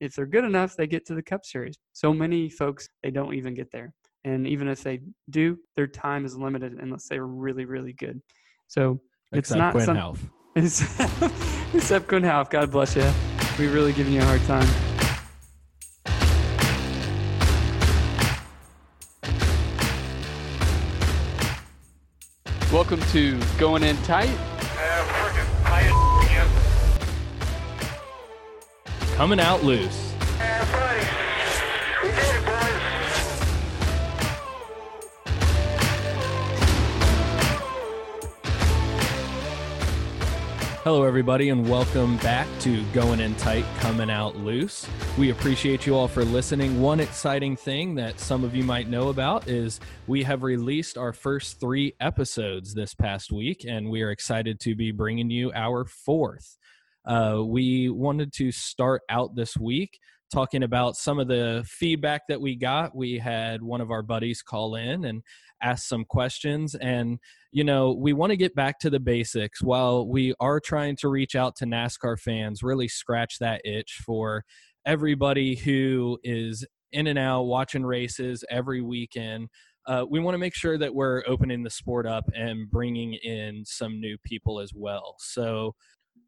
if they're good enough, they get to the Cup Series. So many folks they don't even get there, and even if they do, their time is limited unless they're really really good. So it's Except not Quinn some, Half. except Quin Houff. God bless you. We really giving you a hard time. Welcome to Going In Tight. Coming out loose. Hello, everybody, and welcome back to Going In Tight, Coming Out Loose. We appreciate you all for listening. One exciting thing that some of you might know about is we have released our first three episodes this past week, and we are excited to be bringing you our fourth. Uh, we wanted to start out this week talking about some of the feedback that we got. We had one of our buddies call in and ask some questions. And, you know, we want to get back to the basics while we are trying to reach out to NASCAR fans, really scratch that itch for everybody who is in and out watching races every weekend. Uh, we want to make sure that we're opening the sport up and bringing in some new people as well. So,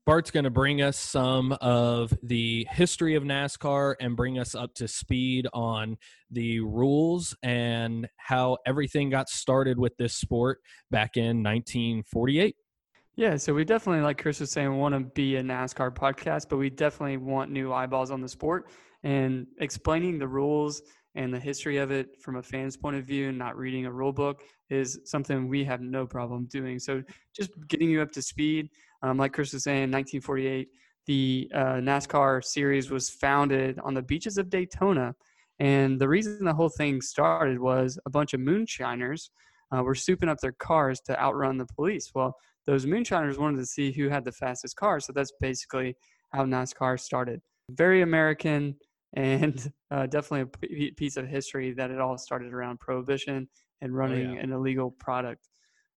Bart's going to bring us some of the history of NASCAR and bring us up to speed on the rules and how everything got started with this sport back in 1948. Yeah, so we definitely, like Chris was saying, want to be a NASCAR podcast, but we definitely want new eyeballs on the sport and explaining the rules and the history of it from a fan's point of view and not reading a rule book is something we have no problem doing. So just getting you up to speed. Um, like Chris was saying, 1948, the uh, NASCAR series was founded on the beaches of Daytona. And the reason the whole thing started was a bunch of moonshiners uh, were souping up their cars to outrun the police. Well, those moonshiners wanted to see who had the fastest car. So that's basically how NASCAR started. Very American and uh, definitely a p- piece of history that it all started around prohibition and running yeah. an illegal product.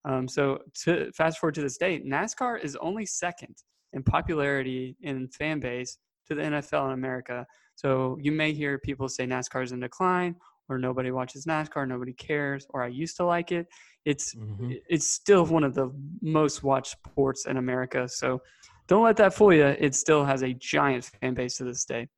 Um, so to fast forward to this date, NASCAR is only second in popularity in fan base to the NFL in America. So you may hear people say NASCAR is in decline, or nobody watches NASCAR, nobody cares, or I used to like it. It's Mhm. it's still one of the most watched sports in America. So don't let that fool you. It still has a giant fan base to this day.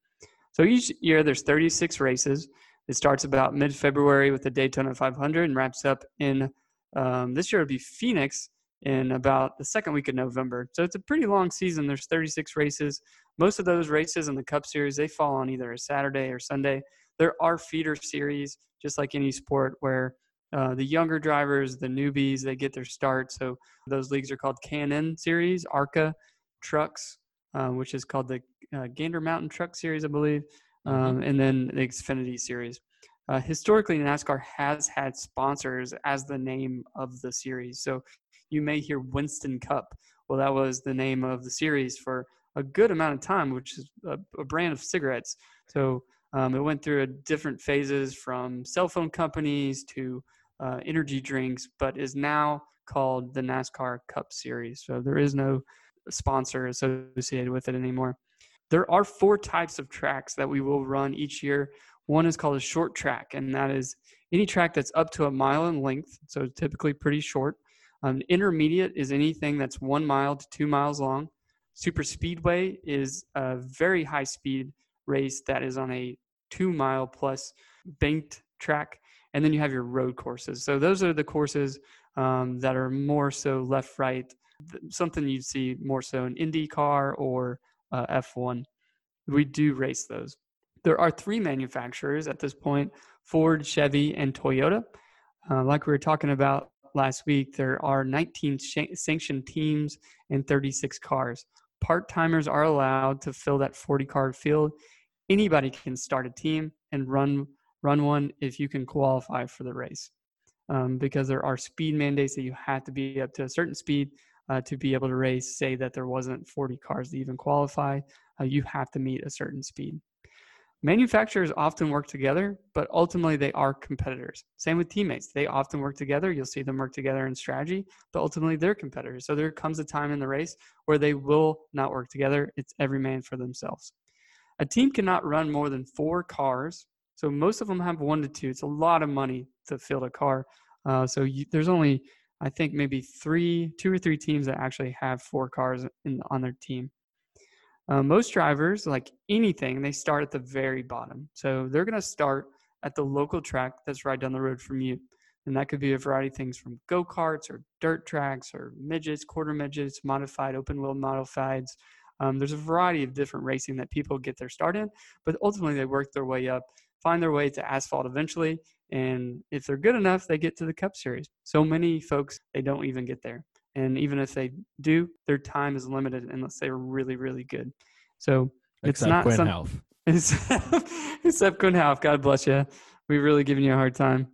So each year there's 36 races. It starts about mid-February with the Daytona 500 and wraps up in um, this year it'll be Phoenix in about the second week of November. So it's a pretty long season. There's 36 races. Most of those races in the Cup Series they fall on either a Saturday or Sunday. There are feeder series, just like any sport, where uh, the younger drivers, the newbies, they get their start. So those leagues are called K&N Series, ARCA Trucks, uh, which is called the uh, Gander Mountain Truck Series, I believe, um, and then the Xfinity Series. Uh, historically, NASCAR has had sponsors as the name of the series. So you may hear Winston Cup. Well, that was the name of the series for a good amount of time, which is a, a brand of cigarettes. So um, it went through different phases from cell phone companies to uh, energy drinks, but is now called the NASCAR Cup Series. So there is no sponsor associated with it anymore. There are four types of tracks that we will run each year. One is called a short track, and that is any track that's up to a mile in length, so typically pretty short. Um, intermediate is anything that's one mile to two miles long. Super speedway is a very high speed race that is on a two mile plus banked track. And then you have your road courses. So those are the courses um, that are more so left right, something you'd see more so in IndyCar or uh, F1. We do race those. There are three manufacturers at this point Ford, Chevy, and Toyota. Uh, like we were talking about last week, there are 19 sh- sanctioned teams and 36 cars. Part timers are allowed to fill that 40 car field. Anybody can start a team and run run one if you can qualify for the race, um, because there are speed mandates that you have to be up to a certain speed uh, to be able to race. Say that there wasn't 40 cars to even qualify, uh, you have to meet a certain speed. Manufacturers often work together, but ultimately they are competitors. Same with teammates. They often work together. You'll see them work together in strategy, but ultimately they're competitors. So there comes a time in the race where they will not work together. It's every man for themselves. A team cannot run more than four cars. So most of them have one to two. It's a lot of money to field a car. Uh, so you, there's only, I think, maybe three, two or three teams that actually have four cars in, on their team. Uh, most drivers, like anything, they start at the very bottom. So they're going to start at the local track that's right down the road from you. And that could be a variety of things from go karts or dirt tracks or midgets, quarter midgets, modified, open wheel modifieds. Um, there's a variety of different racing that people get their start in, but ultimately they work their way up, find their way to asphalt eventually. And if they're good enough, they get to the Cup Series. So many folks, they don't even get there. And even if they do, their time is limited unless they're really, really good. So it's Except not Quinn some, Half. except Quin Houff. God bless you. We've really given you a hard time.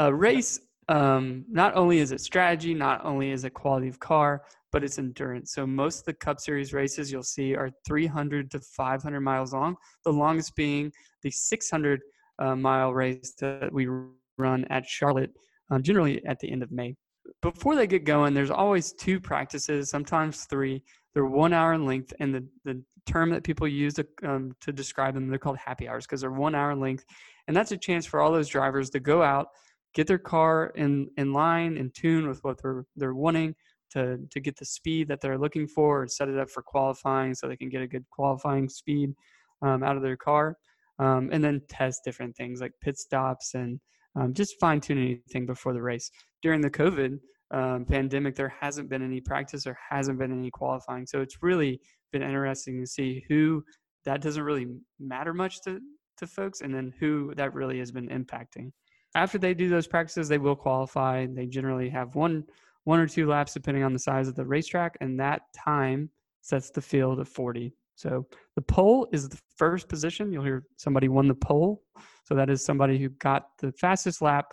A race, um, not only is it strategy, not only is it quality of car, but it's endurance. So most of the Cup Series races you'll see are 300 to 500 miles long. The longest being the 600 uh, mile race that we run at Charlotte, um, generally at the end of May. Before they get going, there's always two practices, sometimes three. They're one hour in length, and the, the term that people use to, um, to describe them, they're called happy hours because they're one hour in length. And that's a chance for all those drivers to go out, get their car in, in line, in tune with what they're, they're wanting, to, to get the speed that they're looking for, or set it up for qualifying so they can get a good qualifying speed um, out of their car. Um, and then test different things like pit stops and um, just fine tune anything before the race. During the COVID um, pandemic, there hasn't been any practice, there hasn't been any qualifying. So it's really been interesting to see who that doesn't really matter much to, to folks and then who that really has been impacting. After they do those practices, they will qualify. They generally have one one or two laps depending on the size of the racetrack, and that time sets the field of 40. So the pole is the first position. You'll hear somebody won the pole. So that is somebody who got the fastest lap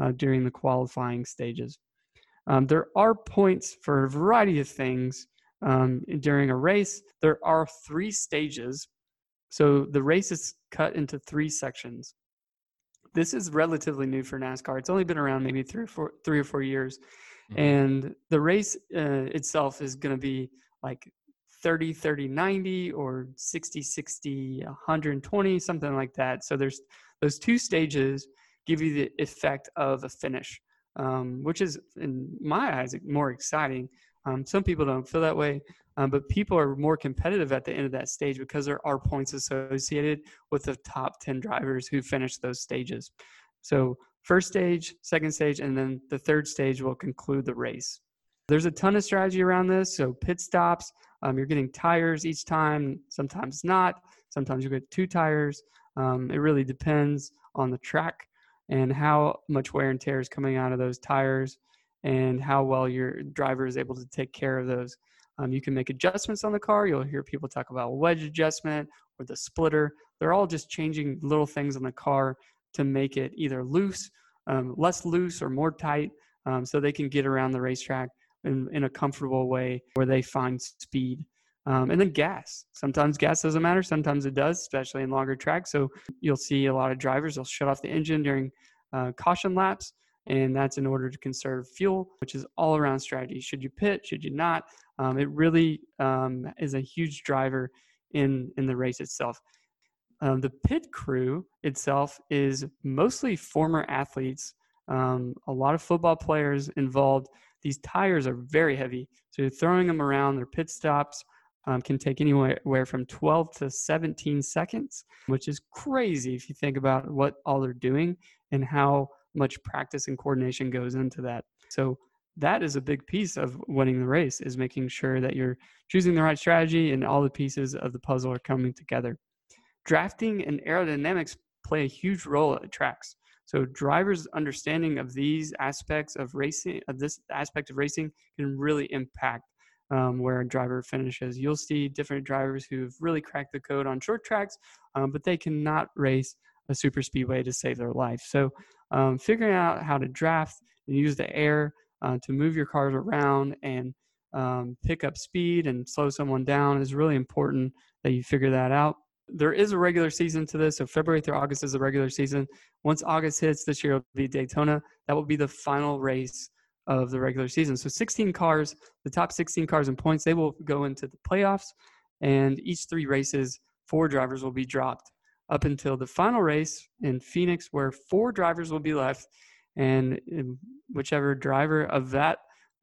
uh, during the qualifying stages. Um, there are points for a variety of things um, during a race. There are three stages. So the race is cut into three sections. This is relatively new for NASCAR. It's only been around maybe three or four, three or four years. Mm-hmm. And the race uh, itself is going to be like 30 30 90 or 60 60 120 something like that. So there's those two stages give you the effect of a finish um, which is in my eyes more exciting. Um, some people don't feel that way um, but people are more competitive at the end of that stage because there are points associated with the top 10 drivers who finish those stages. So first stage second stage and then the third stage will conclude the race there's a ton of strategy around this. So pit stops, um, you're getting tires each time, sometimes not. Sometimes you get two tires. Um, it really depends on the track and how much wear and tear is coming out of those tires and how well your driver is able to take care of those. Um, you can make adjustments on the car. You'll hear people talk about wedge adjustment or the splitter. They're all just changing little things on the car to make it either loose, um, less loose, or more tight um, so they can get around the racetrack in, in a comfortable way where they find speed. Um, and then gas. Sometimes gas doesn't matter. Sometimes it does, especially in longer tracks. So you'll see a lot of drivers, they'll shut off the engine during uh, caution laps. And that's in order to conserve fuel, which is all around strategy. Should you pit? Should you not? Um, it really um, is a huge driver in, in the race itself. Um, the pit crew itself is mostly former athletes, um, a lot of football players involved these tires are very heavy. So you're throwing them around, their pit stops um, can take anywhere from 12 to 17 seconds, which is crazy if you think about what all they're doing and how much practice and coordination goes into that. So that is a big piece of winning the race is making sure that you're choosing the right strategy and all the pieces of the puzzle are coming together. Drafting and aerodynamics play a huge role at tracks. So drivers' understanding of these aspects of racing, of this aspect of racing, can really impact um, where a driver finishes. You'll see different drivers who've really cracked the code on short tracks, um, but they cannot race a super speedway to save their life. So um, figuring out how to draft and use the air uh, to move your cars around and um, pick up speed and slow someone down is really important that you figure that out there is a regular season to this. So February through August is a regular season. Once August hits this year, it'll be Daytona. That will be the final race of the regular season. So 16 cars, the top 16 cars in points, they will go into the playoffs. And each three races, four drivers will be dropped up until the final race in Phoenix, where four drivers will be left. And um, whichever driver of that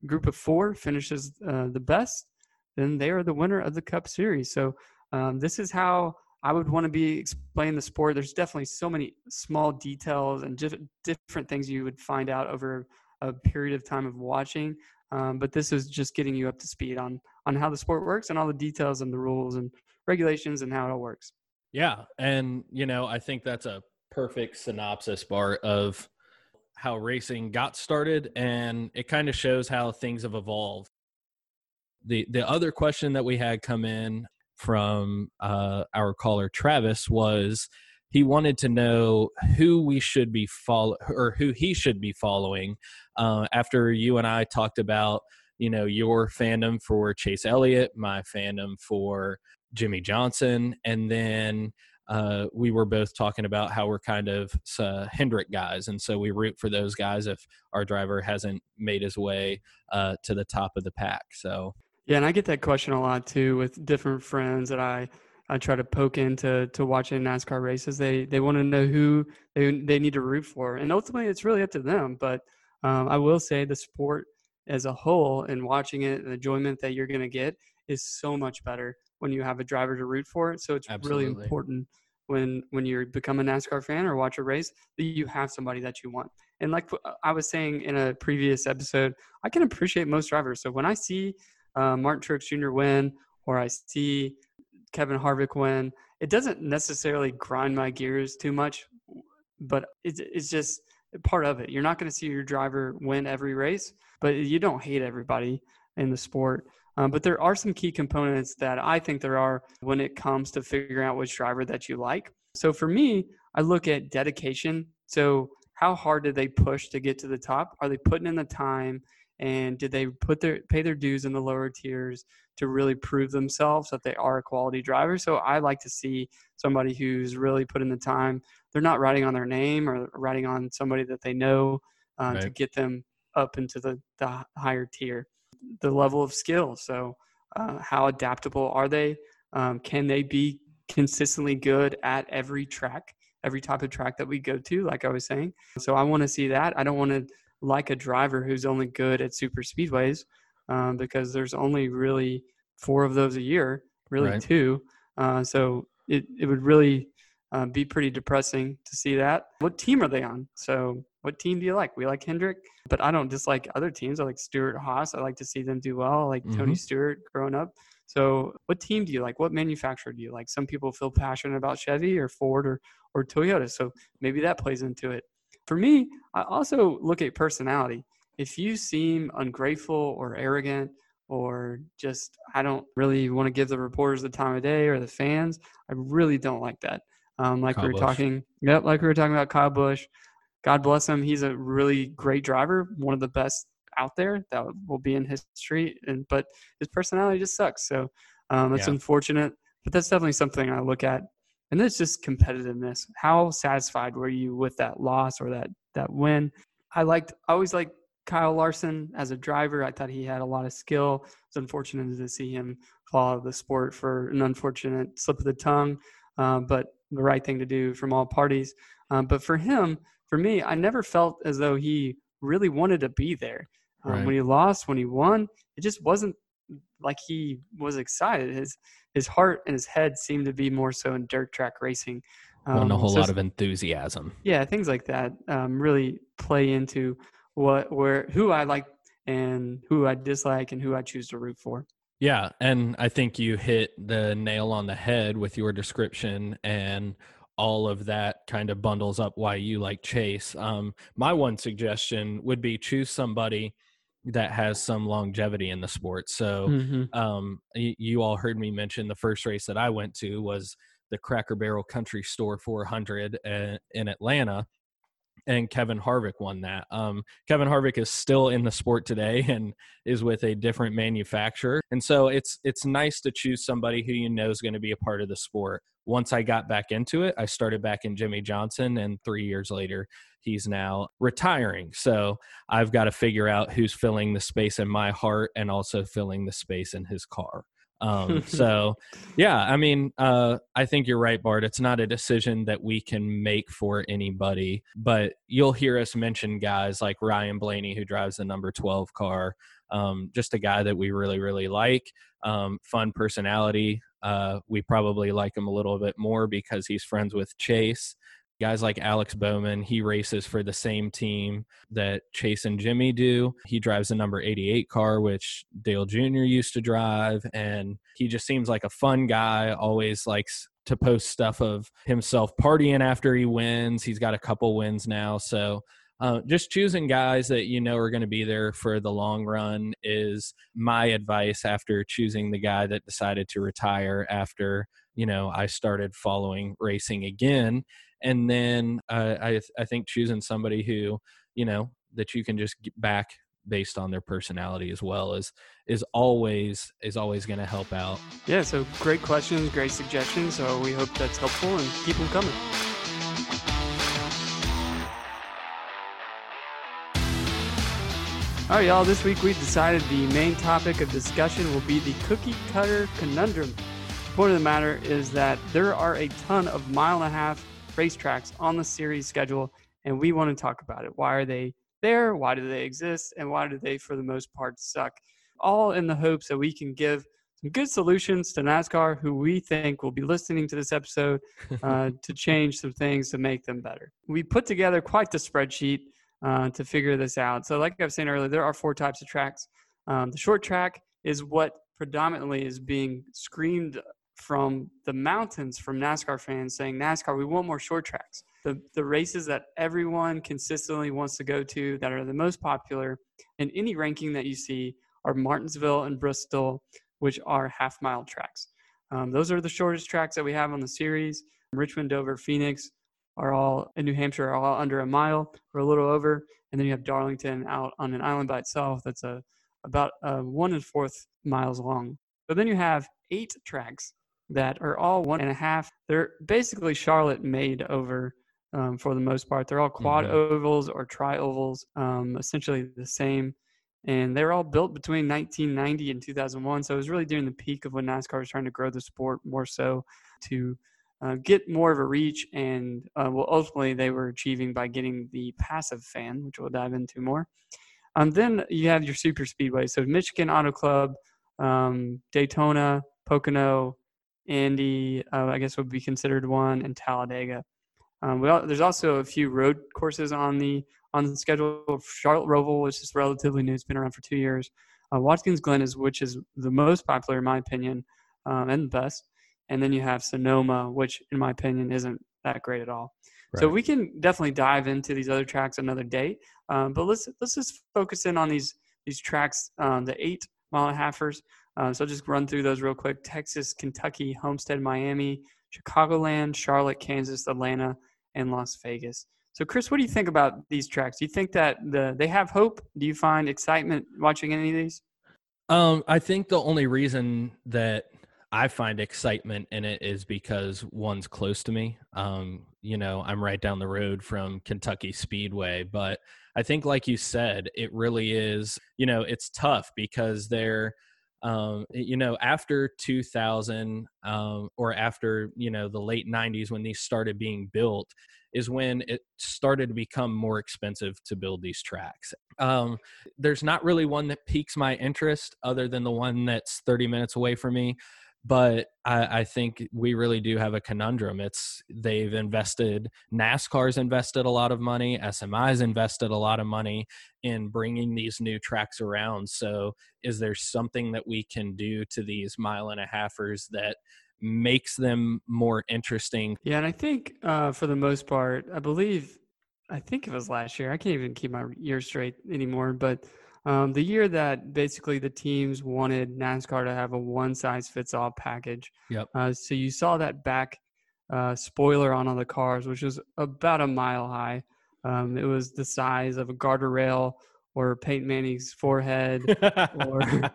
group of four finishes uh, the best, then they are the winner of the Cup Series. So um, this is how I would want to be explaining the sport. There's definitely so many small details and diff- different things you would find out over a period of time of watching. Um, but this is just getting you up to speed on on how the sport works and all the details and the rules and regulations and how it all works. Yeah, and you know, I think that's a perfect synopsis Bart of how racing got started and it kind of shows how things have evolved. The the other question that we had come in from uh, our caller Travis was he wanted to know who we should be follow or who he should be following uh, after you and I talked about you know your fandom for Chase Elliott, my fandom for Jimmie Johnson, and then uh, we were both talking about how we're kind of uh, Hendrick guys, and so we root for those guys if our driver hasn't made his way uh, to the top of the pack. So yeah, and I get that question a lot too with different friends that I I try to poke into to watching NASCAR races. They they want to know who they they need to root for, and ultimately it's really up to them. But um, I will say the sport as a whole and watching it, and the enjoyment that you're going to get is so much better when you have a driver to root for. So it's Absolutely. really important when when you become a NASCAR fan or watch a race that you have somebody that you want. And like I was saying in a previous episode, I can appreciate most drivers. So when I see uh, Martin Truex Jr. win or I see Kevin Harvick win, it doesn't necessarily grind my gears too much, but it's it's just part of it. You're not going to see your driver win every race, but you don't hate everybody in the sport. Um, but there are some key components that I think there are when it comes to figuring out which driver that you like. So for me, I look at dedication. So how hard did they push to get to the top? Are they putting in the time? And did they put their pay their dues in the lower tiers to really prove themselves that they are a quality driver? So I like to see somebody who's really put in the time. They're not riding on their name or riding on somebody that they know uh, right. to get them up into the, the higher tier the level of skill. So, uh, how adaptable are they? Um, can they be consistently good at every track, every type of track that we go to? Like I was saying, so I want to see that. I don't want to like a driver who's only good at super speedways um, because there's only really four of those a year, really right. two. Uh, so it it would really uh, be pretty depressing to see that. What team are they on? So what team do you like? We like Hendrick, but I don't dislike other teams. I like Stewart-Haas. I like to see them do well. I like mm-hmm. Tony Stewart growing up. So, what team do you like? What manufacturer do you like? Some people feel passionate about Chevy or Ford or or Toyota, so maybe that plays into it. For me, I also look at personality. If you seem ungrateful or arrogant or just I don't really want to give the reporters the time of day or the fans, I really don't like that. Um, like Kyle we were Busch. talking, yep, like we were talking about Kyle Busch. God bless him. He's a really great driver, one of the best out there that will be in history. And but his personality just sucks. So um, it's yeah. unfortunate. But that's definitely something I look at. And it's just competitiveness. How satisfied were you with that loss or that that win? I liked. I always liked Kyle Larson as a driver. I thought he had a lot of skill. It's unfortunate to see him fall out of the sport for an unfortunate slip of the tongue, uh, but the right thing to do from all parties. Um, but for him, for me, I never felt as though he really wanted to be there. Um, right. When he lost, when he won, it just wasn't like he was excited. His his heart and his head seem to be more so in dirt track racing. Um, a whole so, lot of enthusiasm. Yeah, things like that um, really play into what where who I like and who I dislike and who I choose to root for. Yeah, and I think you hit the nail on the head with your description and all of that kind of bundles up why you like Chase. Um, my one suggestion would be choose somebody that has some longevity in the sport. So, mm-hmm. um, you, you, all heard me mention the first race that I went to was the Cracker Barrel Country Store 400 uh, in Atlanta and Kevin Harvick won that. Um, Kevin Harvick is still in the sport today and is with a different manufacturer, and so it's it's nice to choose somebody who you know is going to be a part of the sport. Once I got back into it, I started back in Jimmie Johnson, and three years later, he's now retiring. So I've got to figure out who's filling the space in my heart and also filling the space in his car. Um, so, yeah, I mean, uh, I think you're right, Bart. It's not a decision that we can make for anybody, but you'll hear us mention guys like Ryan Blaney, who drives the number 12 car. Um, just a guy that we really, really like. Um, fun personality. Uh, we probably like him a little bit more because he's friends with Chase guys like Alex Bowman, he races for the same team that Chase and Jimmy do. He drives the number 88 car, which Dale Jr. used to drive. And he just seems like a fun guy, always likes to post stuff of himself partying after he wins. He's got a couple wins now. So uh, just choosing guys that you know are going to be there for the long run is my advice after choosing the guy that decided to retire after you know I started following racing again and then uh, I I think choosing somebody who you know that you can just get back based on their personality as well is is always is always going to help out. Yeah, so great questions, great suggestions. So we hope that's helpful and keep them coming. All right, y'all. This week we decided the main topic of discussion will be the cookie cutter conundrum. The point of the matter is that there are a ton of mile and a half racetracks on the series schedule, and we want to talk about it. Why are they there? Why do they exist? And why do they, for the most part, suck? All in the hopes that we can give some good solutions to NASCAR who we think will be listening to this episode uh, to change some things to make them better. We put together quite the spreadsheet uh, to figure this out. So, like I was saying earlier, there are four types of tracks. Um, the short track is what predominantly is being screamed from the mountains from NASCAR fans saying, NASCAR, we want more short tracks. The, the races that everyone consistently wants to go to that are the most popular in any ranking that you see are Martinsville and Bristol, which are half mile tracks. Um, those are the shortest tracks that we have on the series. Richmond, Dover, Phoenix are all in New Hampshire are all under a mile or a little over. And then you have Darlington out on an island by itself that's a about uh, one and fourth miles long. But then you have eight tracks that are all one and a half. They're basically Charlotte made over um, for the most part. They're all quad mm-hmm. ovals or tri ovals, um, essentially the same. And they were all built between 1990 and 2001. So it was really during the peak of when NASCAR was trying to grow the sport more so to uh, get more of a reach. And uh, well, ultimately, they were achieving by getting the passive fan, which we'll dive into more. Um, then you have your super speedway. So Michigan Auto Club, um, Daytona, Pocono, Indy, uh, I guess would be considered one, and Talladega. Um, there's also a few road courses on the on the schedule. Charlotte Roval, which is relatively new, it's been around for two years. Uh, Watkins Glen is which is the most popular in my opinion, um, and the best. And then you have Sonoma, which in my opinion isn't that great at all. Right. So we can definitely dive into these other tracks another day. Um, but let's let's just focus in on these these tracks, um, the eight mile and a halfers. Uh, so I'll just run through those real quick. Texas, Kentucky, Homestead, Miami, Chicagoland, Charlotte, Kansas, Atlanta, and Las Vegas. So Chris, what do you think about these tracks? Do you think that the they have hope? Do you find excitement watching any of these? Um, I think the only reason that I find excitement in it is because one's close to me. Um, you know, I'm right down the road from Kentucky Speedway, but I think, like you said, it really is. You know, it's tough because they're um, you know, after 2000 um, or after, you know, the late 90s when these started being built is when it started to become more expensive to build these tracks. Um, there's not really one that piques my interest other than the one that's 30 minutes away from me but I, I, think we really do have a conundrum. It's they've invested, NASCAR's invested a lot of money, SMI's invested a lot of money in bringing these new tracks around. So, is there something that we can do to these mile and a halfers that makes them more interesting? Yeah, and I think uh, for the most part, I believe, I think it was last year. I can't even keep my years straight anymore, but um, the year that basically the teams wanted NASCAR to have a one size fits all package. Yep. Uh, so you saw that back uh, spoiler on all the cars, which was about a mile high. Um, it was the size of a guardrail or Peyton Manning's forehead or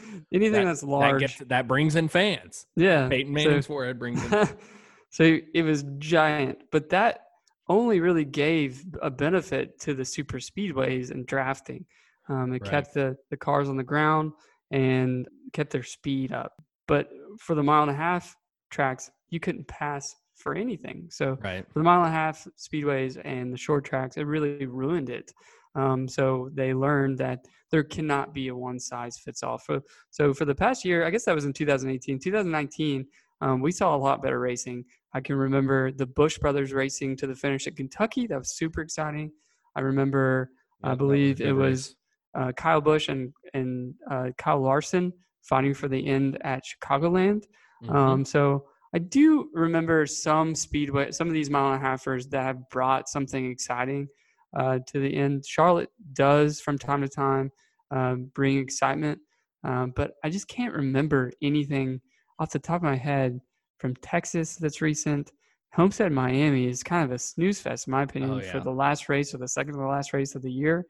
anything that, that's large. That, gets, that, brings in fans. Yeah. Peyton Manning's so, forehead brings in. so it was giant, but that only really gave a benefit to the super speedways and drafting. Um, it right. kept the, the cars on the ground and kept their speed up. But for the mile and a half tracks, you couldn't pass for anything. So right. for the mile and a half speedways and the short tracks, it really ruined it. Um, so they learned that there cannot be a one size fits all. For, so for the past year, I guess that was in 2018, 2019, um, we saw a lot better racing. I can remember the Busch brothers racing to the finish at Kentucky. That was super exciting. I remember, I believe it was uh, Kyle Busch and and uh, Kyle Larson fighting for the end at Chicagoland. Mm-hmm. Um, so I do remember some speedway, some of these mile and a halfers that have brought something exciting uh, to the end. Charlotte does from time to time um, bring excitement, um, but I just can't remember anything off the top of my head from Texas that's recent. Homestead Miami is kind of a snooze fest, in my opinion, oh, yeah. for the last race or the second to the last race of the year.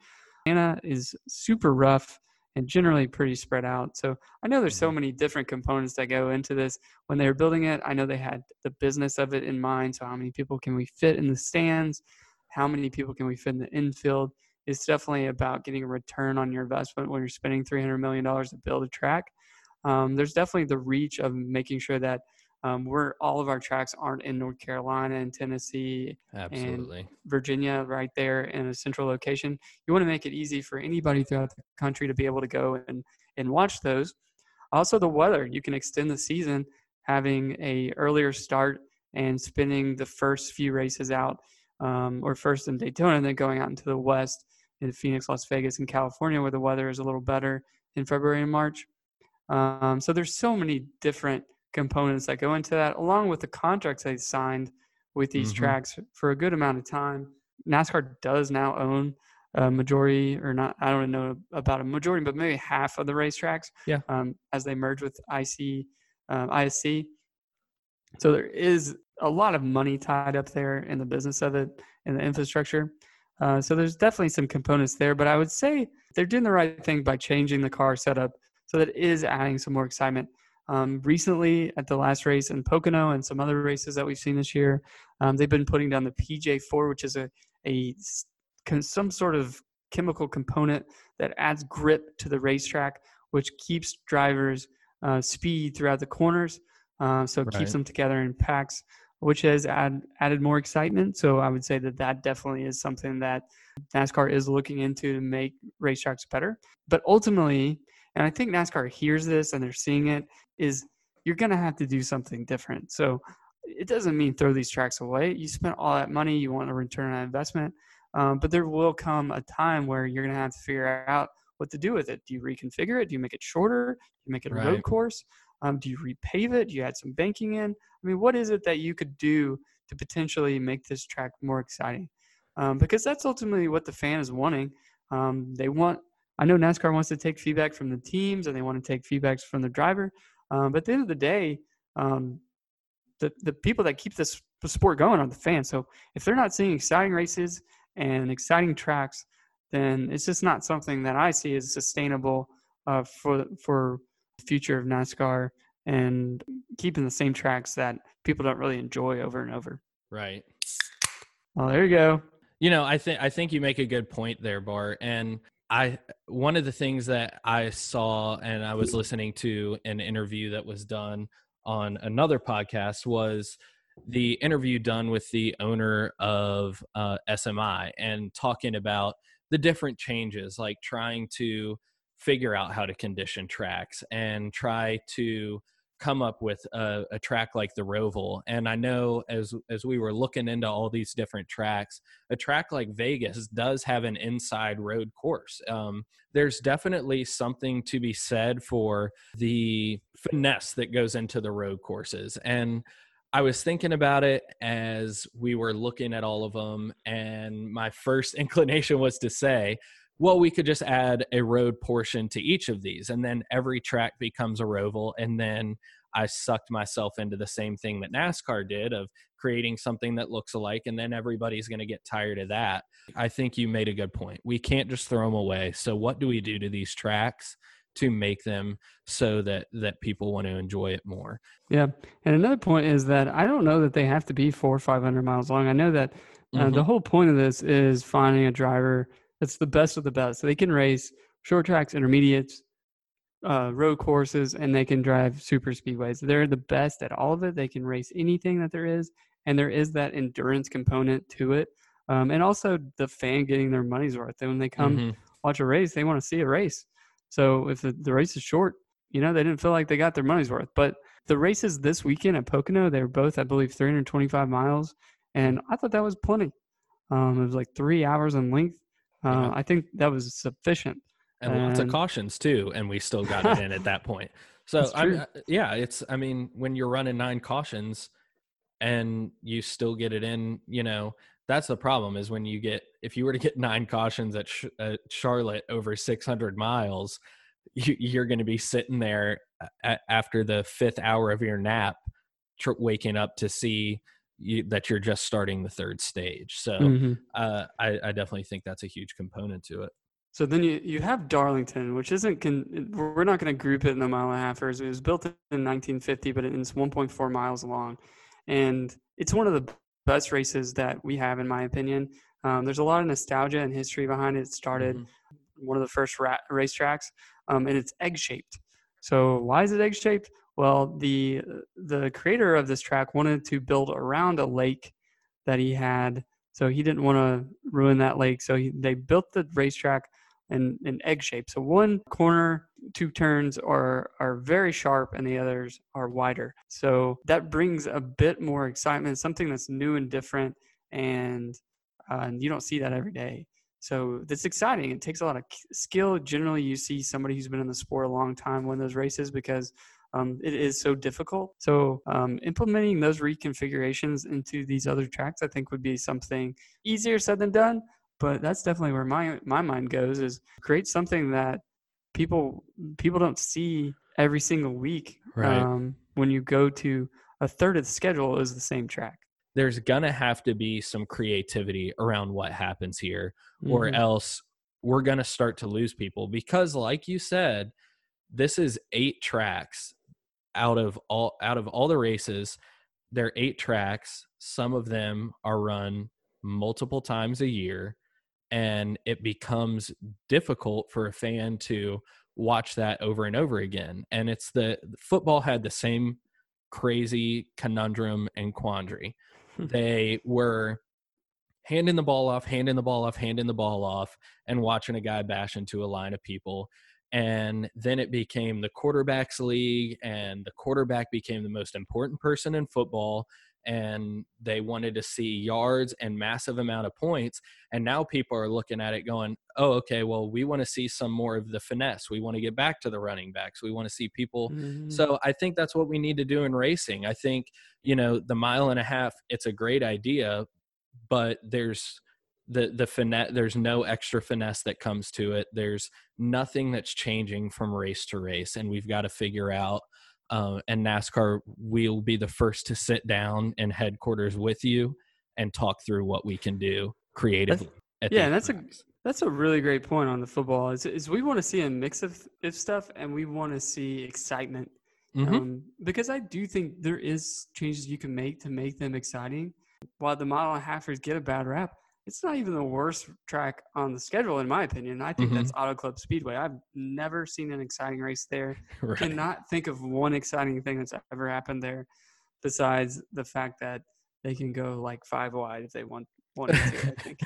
Atlanta is super rough and generally pretty spread out. So I know there's so mm-hmm. many different components that go into this. When they were building it, I know they had the business of it in mind. So how many people can we fit in the stands? How many people can we fit in the infield? It's definitely about getting a return on your investment when you're spending $300 million to build a track. Um, there's definitely the reach of making sure that um, we're all of our tracks aren't in North Carolina and Tennessee Absolutely. and Virginia right there in a central location. You want to make it easy for anybody throughout the country to be able to go and, and watch those. Also the weather. You can extend the season having a earlier start and spending the first few races out um, or first in Daytona and then going out into the west in Phoenix, Las Vegas, and California where the weather is a little better in February and March. Um, so there's so many different components that go into that, along with the contracts they signed with these mm-hmm. tracks for a good amount of time. NASCAR does now own a majority, or not, I don't know about a majority, but maybe half of the racetracks. Yeah. Um, as they merge with IC, um, ISC. So there is a lot of money tied up there in the business of it and the infrastructure. Uh, so there's definitely some components there, but I would say they're doing the right thing by changing the car setup so that it is adding some more excitement. Um, recently, at the last race in Pocono and some other races that we've seen this year, um, they've been putting down the PJ4, which is a, a some sort of chemical component that adds grip to the racetrack, which keeps drivers uh, speed throughout the corners. Uh, so it right. keeps them together in packs, which has add, added more excitement. So I would say that that definitely is something that NASCAR is looking into to make racetracks better. But ultimately, and I think NASCAR hears this and they're seeing it, is you're going to have to do something different. So it doesn't mean throw these tracks away. You spent all that money, you want a return on investment, um, but there will come a time where you're going to have to figure out what to do with it. Do you reconfigure it? Do you make it shorter? Do you make it a right. road course? Um, do you repave it? Do you add some banking in? I mean, what is it that you could do to potentially make this track more exciting? Um, because that's ultimately what the fan is wanting. Um, they want I know NASCAR wants to take feedback from the teams and they want to take feedbacks from the driver. Um, but at the end of the day, um, the the people that keep this sport going are the fans. So if they're not seeing exciting races and exciting tracks, then it's just not something that I see as sustainable uh, for for the future of NASCAR and keeping the same tracks that people don't really enjoy over and over. Right. Well, there you go. You know, I think I think you make a good point there, Bart. And I one of the things that I saw and I was listening to an interview that was done on another podcast was the interview done with the owner of uh, SMI and talking about the different changes, like trying to figure out how to condition tracks and try to come up with a, a, track like the Roval. And I know as as we were looking into all these different tracks, a track like Vegas does have an inside road course. Um, there's definitely something to be said for the finesse that goes into the road courses. And I was thinking about it as we were looking at all of them, and my first inclination was to say, well, we could just add a road portion to each of these, and then every track becomes a roval. And then I sucked myself into the same thing that NASCAR did of creating something that looks alike, and then everybody's going to get tired of that. I think you made a good point. We can't just throw them away. So, what do we do to these tracks? to make them so that that people want to enjoy it more. Yeah, and another point is that I don't know that they have to be four or five hundred miles long. I know that uh, mm-hmm. the whole point of this is finding a driver it's the best of the best. So they can race short tracks, intermediates, uh, road courses and they can drive super speedways. They're the best at all of it. They can race anything that there is, and there is that endurance component to it. Um, and also the fan getting their money's worth. And when they come Mhm. watch a race, they want to see a race. So if the, the race is short, you know, they didn't feel like they got their money's worth. But the races this weekend at Pocono, they were both, I believe, 325 miles. And I thought that was plenty. Um, it was like three hours in length. Uh, Yeah. I think that was sufficient. and lots of cautions too and we still got it in at that point so true. uh, yeah it's i mean when you're running nine cautions and you still get it in you know that's the problem is when you get if you were to get nine cautions at, Sh- at charlotte over 600 miles you, you're going to be sitting there a- after the fifth hour of your nap tr- waking up to see you, that you're just starting the third stage so Mhm. uh, I, I definitely think that's a huge component to it So then you, you have Darlington, which isn't, con- we're not going to group it in the mile and a half. It was built in 1950, but it's 1.4 miles long. And it's one of the best races that we have, in my opinion. Um, there's a lot of nostalgia and history behind it. It started Mhm. one of the first ra- racetracks, um, and it's egg shaped. So why is it egg shaped? Well, the the creator of this track wanted to build around a lake that he had, so he didn't want to ruin that lake. So he, they built the racetrack in an egg shape. So one corner, two turns are are very sharp, and the others are wider. So that brings a bit more excitement, something that's new and different, and uh, you don't see that every day. So that's exciting. It takes a lot of skill. Generally, you see somebody who's been in the sport a long time win those races because um, it is so difficult. So um, implementing those reconfigurations into these other tracks, I think, would be something easier said than done. But that's definitely where my my mind goes: is create something that people people don't see every single week. Right. Um, when you go to a third of the schedule is the same track. there's gonna have to be some creativity around what happens here or Mhm. else we're gonna start to lose people because like you said this is eight tracks out of all out of all the races there are eight tracks. Some of them are run multiple times a year and it becomes difficult for a fan to watch that over and over again. And it's the football had the same crazy conundrum and quandary. Hmm. They were handing the ball off, handing the ball off, handing the ball off, and watching a guy bash into a line of people. And then it became the quarterbacks league, and the quarterback became the most important person in football. And they wanted to see yards and massive amount of points. And now people are looking at it going, oh, okay, well, we want to see some more of the finesse. We want to get back to the running backs. We want to see people Mhm. so I think that's what we need to do in racing. I think, you know, the mile and a half, it's a great idea, but there's the the finesse there's no extra finesse that comes to it. There's nothing that's changing from race to race and we've got to figure out uh, and NASCAR will be the first to sit down in headquarters with you and talk through what we can do creatively. at yeah, that's a- That's a really great point on the football. Is, is we want to see a mix of, of stuff, and we want to see excitement. Mhm. Um, because I do think there is changes you can make to make them exciting. While the mile and halfers get a bad rap, it's not even the worst track on the schedule, in my opinion. I think Mhm. that's Auto Club Speedway. I've never seen an exciting race there. right. Cannot think of one exciting thing that's ever happened there, besides the fact that they can go like five wide if they want wanted to. I think.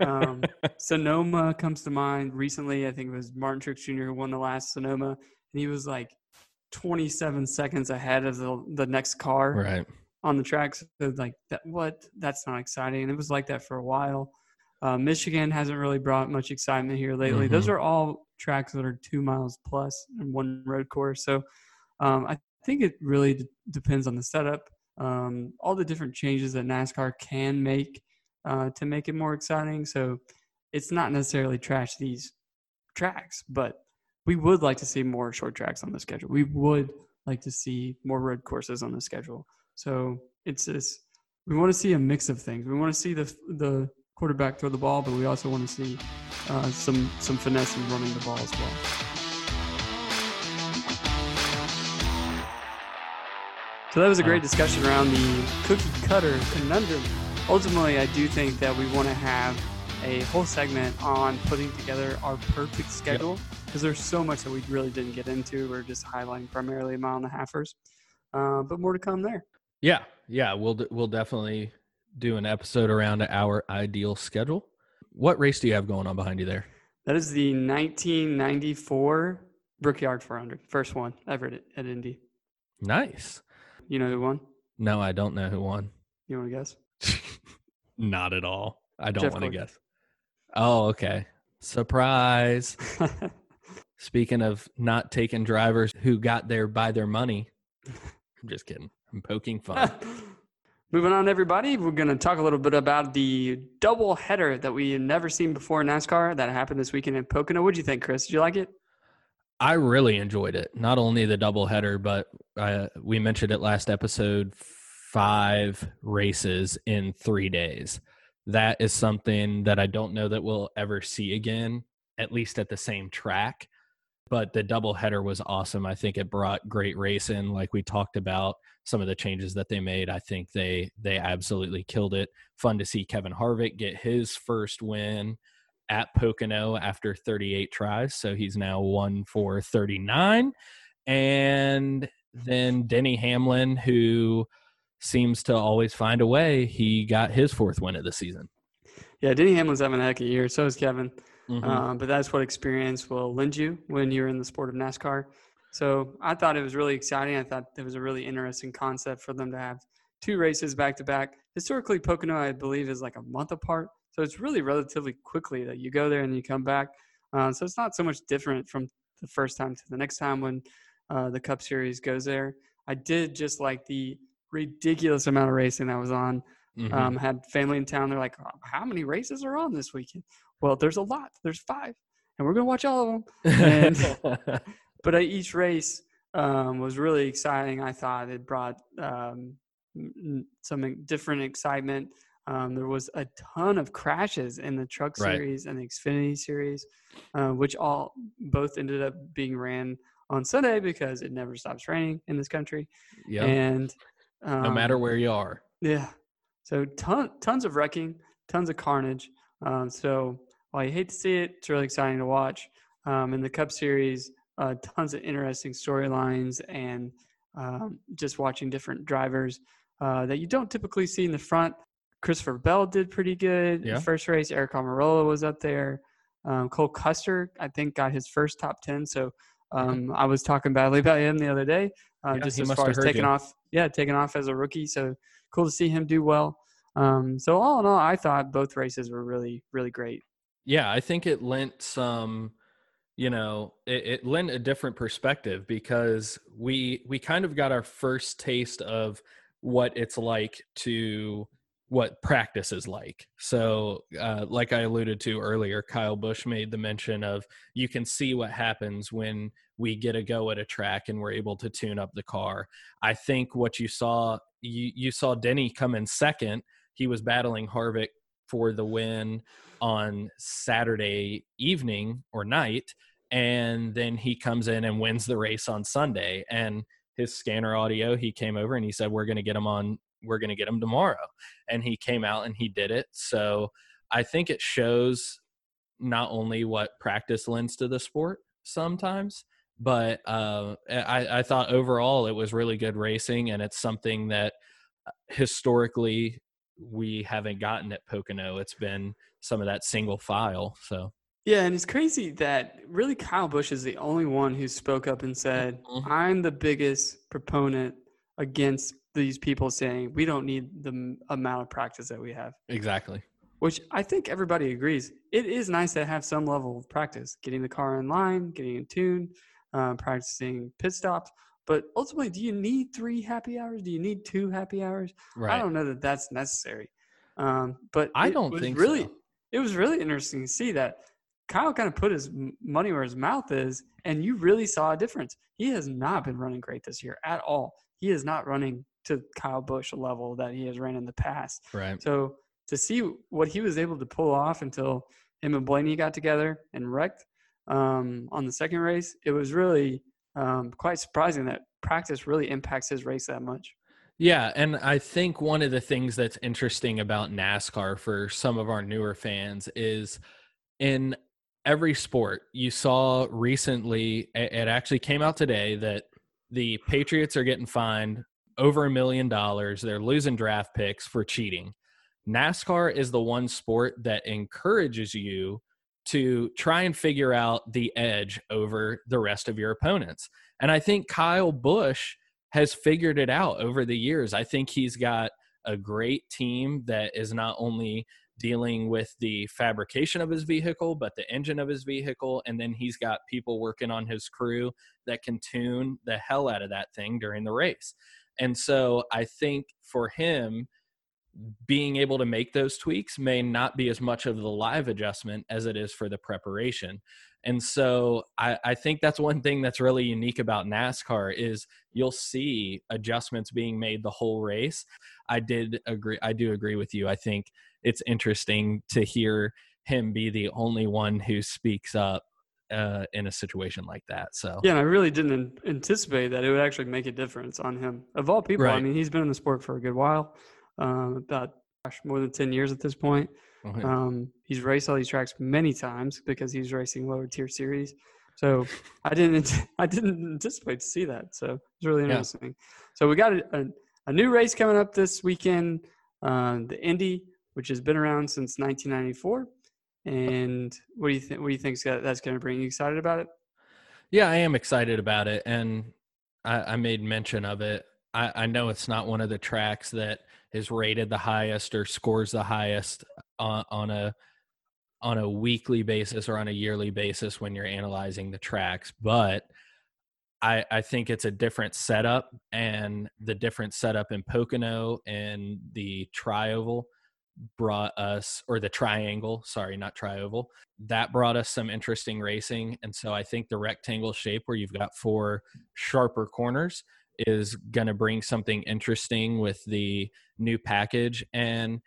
Um, Sonoma comes to mind recently. I think it was Martin Truex Jr. who won the last Sonoma, and he was like 27 seconds ahead of the the next car right. On the track. So like that, what? That's not exciting. And it was like that for a while. Uh, Michigan hasn't really brought much excitement here lately. Those Mhm. are all tracks that are two miles plus and one road course. So um, I think it really d- depends on the setup, um, all the different changes that NASCAR can make uh, to make it more exciting. So it's not necessarily trash these tracks, but we would like to see more short tracks on the schedule. We would like to see more road courses on the schedule. So it's this. We want to see a mix of things. We want to see the the quarterback throw the ball, but we also want to see uh, some some finesse in running the ball as well. So that was a great discussion around the cookie cutter conundrum. Ultimately, I do think that we want to have a whole segment on putting together our perfect schedule. because there's so much that we really didn't get into. We're just highlighting primarily mile and a halfers, uh, but more to come there. Yeah, yeah, we'll we'll definitely do an episode around our ideal schedule. What race do you have going on behind you there? That is the 1994 Brickyard 400, first one ever at, at Indy. Nice. You know who won? No, I don't know who won. You want to guess? Not at all. I don't want to guess. Oh, okay. Surprise. Speaking of not taking drivers who got there by their money, I'm just kidding. I'm poking fun. Moving on, everybody, we're going to talk a little bit about the double header that we had never seen before in NASCAR that happened this weekend in Pocono. What do you think, Chris? Did you like it? I really enjoyed it. Not only the double header, but uh, we mentioned it last episode five races in three days. That is something that I don't know that we'll ever see again, at least at the same track. But the double header was awesome. I think it brought great racing, like we talked about some of the changes that they made. I think they they absolutely killed it. Fun to see Kevin Harvick get his first win at Pocono after 38 tries. So he's now one for 39. And then Denny Hamlin, who seems to always find a way, he got his fourth win of the season. Yeah, Denny Hamlin's having a heck of a year. So is Kevin. Mhm. Um, but that's what experience will lend you when you're in the sport of NASCAR. So I thought it was really exciting. I thought it was a really interesting concept for them to have two races back to back. Historically, Pocono, I believe, is like a month apart. So it's really relatively quickly that you go there and you come back. Uh, so it's not so much different from the first time to the next time when uh, the Cup Series goes there. I did just like the ridiculous amount of racing that was on. Mhm. Um, had family in town. They're like, "Oh, how many races are on this weekend? Well, there's a lot. There's five, and we're gonna watch all of them. and- But uh, each race um, was really exciting. I thought it brought um, some different excitement. Um, there was a ton of crashes in the Truck Right. Series and the Xfinity Series, uh, which all both ended up being ran on Sunday because it never stops raining in this country. yeah. And um, no matter where you are. yeah. So ton, tons of wrecking, tons of carnage. Um, so while you hate to see it, it's really exciting to watch. Um, in the Cup Series, uh, tons of interesting storylines and um, just watching different drivers uh, that you don't typically see in the front. Christopher Bell did pretty good. Yeah. The first race, Eric Almirola was up there. Um, Cole Custer, I think, got his first top 10. So um, I was talking badly about him the other day, uh, Yeah, just as far as taking you. off. Yeah, taking off as a rookie. So cool to see him do well. Um, so all in all, I thought both races were really, really great. Yeah, I think it lent some, you know, it, it lent a different perspective because we we kind of got our first taste of what it's like to what practice is like. So, uh, like I alluded to earlier, Kyle Busch made the mention of you can see what happens when we get a go at a track and we're able to tune up the car. I think what you saw, you, you saw Denny come in second. He was battling Harvick for the win on Saturday evening or night. And then he comes in and wins the race on Sunday. And his scanner audio, he came over and he said, We're going to get him on, we're going to get him tomorrow. And he came out and he did it. So I think it shows not only what practice lends to the sport sometimes, but uh, I, I thought overall it was really good racing. And it's something that uh, historically we haven't gotten at Pocono. It's been some of that single file. So Yeah, and it's crazy that really Kyle Busch is the only one who spoke up and said, Mhm. I'm the biggest proponent against these people saying we don't need the m- amount of practice that we have. exactly. which I think everybody agrees. It is nice to have some level of practice, getting the car in line, getting in tune, uh, practicing pit stops. But ultimately, do you need three happy hours? Do you need two happy hours? Right. I don't know that that's necessary. Um, but I don't think really. so. It was really interesting to see that Kyle kind of put his money where his mouth is, and you really saw a difference. He has not been running great this year at all. He is not running to Kyle Busch level that he has ran in the past. Right. So to see what he was able to pull off until him and Blaney got together and wrecked um, on the second race, it was really um, quite surprising that practice really impacts his race that much. Yeah, and I think one of the things that's interesting about NASCAR for some of our newer fans is in every sport. You saw recently, it actually came out today that the Patriots are getting fined over a million dollars. They're losing draft picks for cheating. NASCAR is the one sport that encourages you to try and figure out the edge over the rest of your opponents. And I think Kyle Busch has figured it out over the years. I think he's got a great team that is not only dealing with the fabrication of his vehicle, but the engine of his vehicle. And then he's got people working on his crew that can tune the hell out of that thing during the race. And so I think for him, being able to make those tweaks may not be as much of the live adjustment as it is for the preparation. And so I, I, think that's one thing that's really unique about NASCAR is you'll see adjustments being made the whole race. I did agree. I do agree with you. I think it's interesting to hear him be the only one who speaks up uh, in a situation like that. So yeah, and I really didn't anticipate that it would actually make a difference on him. Of all people, right. I mean, he's been in the sport for a good while, um, about gosh, more than ten years at this point. Oh, um, he's raced all these tracks many times because he's racing lower tier series. So I didn't I didn't anticipate to see that. So it's really interesting. Yeah. So we got a, a, a, new race coming up this weekend, uh, the Indy, which has been around since 1994. And what do you think? What do you think that's going to bring? You excited about it? Yeah, I am excited about it, and I, I made mention of it. I, I know it's not one of the tracks that is rated the highest or scores the highest on, on a on a weekly basis or on a yearly basis when you're analyzing the tracks but I, I think it's a different setup and the different setup in Pocono and the trioval brought us or the triangle sorry not trioval that brought us some interesting racing. And so i think the rectangle shape where you've got four sharper corners is going to bring something interesting with the new package and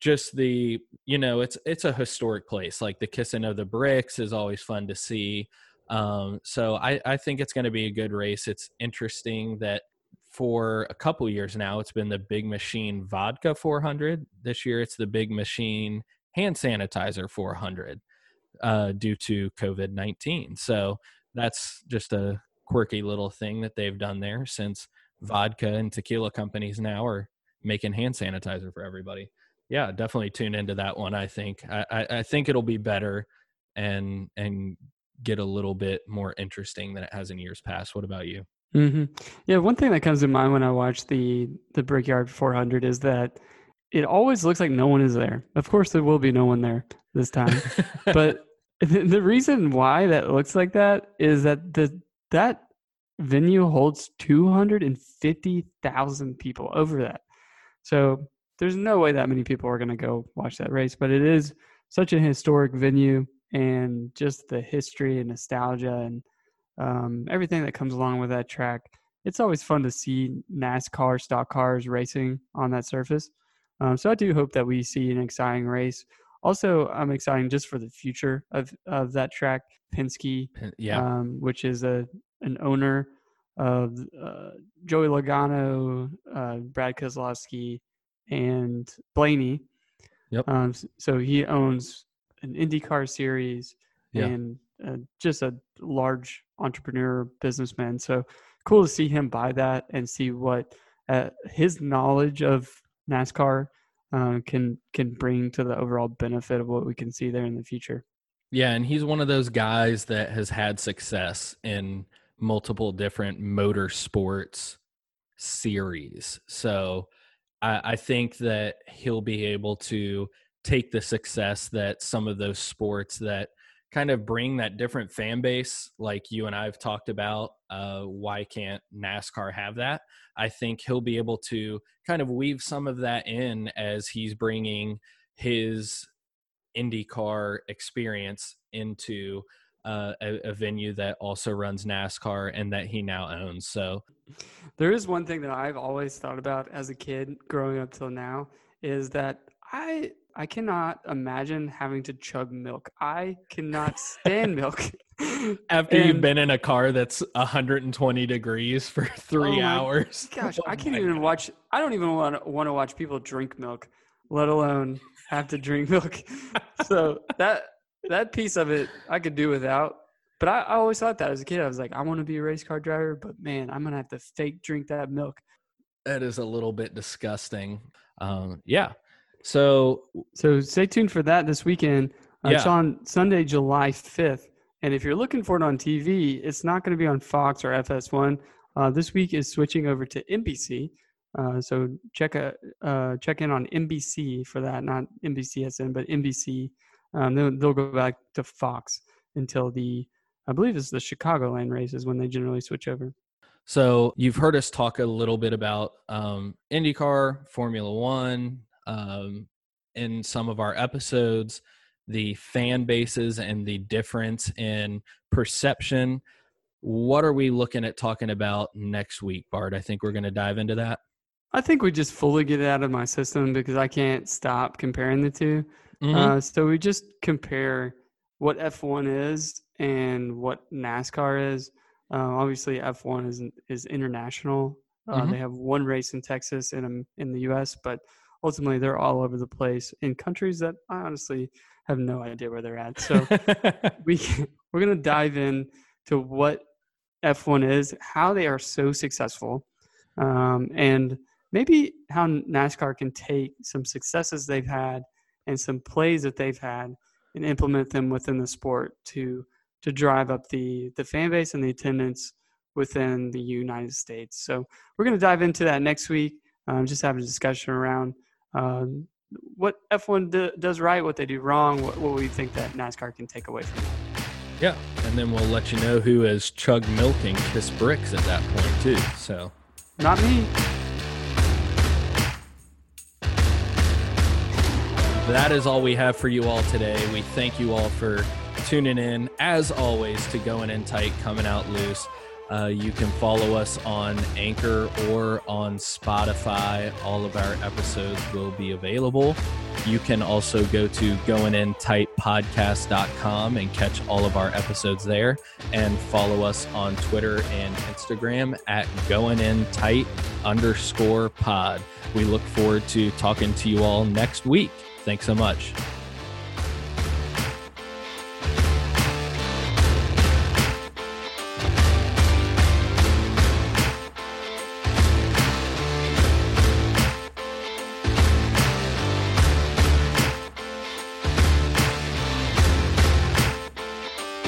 just the you know it's it's a historic place like the kissing of the bricks is always fun to see um, so i i think it's going to be a good race. It's interesting that for a couple years now it's been the big machine vodka 400 this year it's the big machine hand sanitizer 400 uh, due to covid-19 so that's just a quirky little thing that they've done there since vodka and tequila companies now are making hand sanitizer for everybody. Yeah, definitely tune into that one. I think I, I, I think it'll be better and and get a little bit more interesting than it has in years past. What about you? Mm-hmm. Yeah, one thing that comes to mind when I watch the the Brickyard 400 is that it always looks like no one is there. Of course, there will be no one there this time, but the, the reason why that looks like that is that the that venue holds 250,000 people over that. So there's no way that many people are going to go watch that race, but it is such a historic venue and just the history and nostalgia and um, everything that comes along with that track. It's always fun to see NASCAR stock cars racing on that surface. Um, so I do hope that we see an exciting race. Also, I'm excited just for the future of, of that track. Penske, yeah, um, which is a an owner of uh, Joey Logano, uh, Brad Keselowski, and Blaney. Yep. Um, so he owns an IndyCar series yeah. and uh, just a large entrepreneur businessman. So cool to see him buy that and see what uh, his knowledge of NASCAR uh, can can bring to the overall benefit of what we can see there in the future. Yeah, and he's one of those guys that has had success in multiple different motorsports series. So I, I think that he'll be able to take the success that some of those sports that kind of bring that different fan base like you and i've talked about uh, why can't nascar have that i think he'll be able to kind of weave some of that in as he's bringing his indycar experience into uh, a, a, venue that also runs NASCAR and that he now owns. So there is one thing that I've always thought about as a kid growing up till now is that I I cannot imagine having to chug milk. I cannot stand milk. After and, you've been in a car that's 120 degrees for three oh hours. Gosh, oh I can't even God. watch. I don't even want to want to watch people drink milk, let alone have to drink milk. so that that piece of it I could do without. But I, I always thought that as a kid. I was like, I want to be a race car driver, but man, I'm gonna have to fake drink that milk. That is a little bit disgusting. Um, yeah. So So stay tuned for that this weekend. Uh, It's on Sunday, July 5th. And if you're looking for it on TV, it's not going to be on Fox or FS1. Uh, this week is switching over to NBC. Uh, so check a, uh, check in on NBC for that, not NBCSN, but NBC. Um, they'll, they'll go back to Fox until the, I believe it's the Chicagoland races when they generally switch over. So you've heard us talk a little bit about um, IndyCar, Formula One, um, in some of our episodes, the fan bases and the difference in perception. What are we looking at talking about next week, Bart? I think we're going to dive into that. I think we just fully get it out of my system because I can't stop comparing the 2 Mhm. Uh, so we just compare what F1 is and what NASCAR is. Uh, obviously, F1 is is international. Uh, Mhm. They have one race in Texas and um, in the U.S., but ultimately they're all over the place in countries that I honestly have no idea where they're at. So we we're gonna dive in to what F1 is, how they are so successful, um, and maybe how NASCAR can take some successes they've had and some plays that they've had and implement them within the sport to to drive up the the fan base and the attendance within the United States. So we're going to dive into that next week. Um, just have a discussion around um, what F1 d- does right, what they do wrong, what, what we think that NASCAR can take away from it. yeah, and then we'll let you know who has chugged milk and kissed bricks at that point too. So Not me. that is all we have for you all today. We thank you all for tuning in, as always, to Going In Tight, Coming Out Loose. Uh, you can follow us on Anchor or on Spotify. All of our episodes will be available. You can also go to goingintightpodcast.com and catch all of our episodes there and follow us on Twitter and Instagram at goingintight underscore pod. We look forward to talking to you all next week. Thanks so much.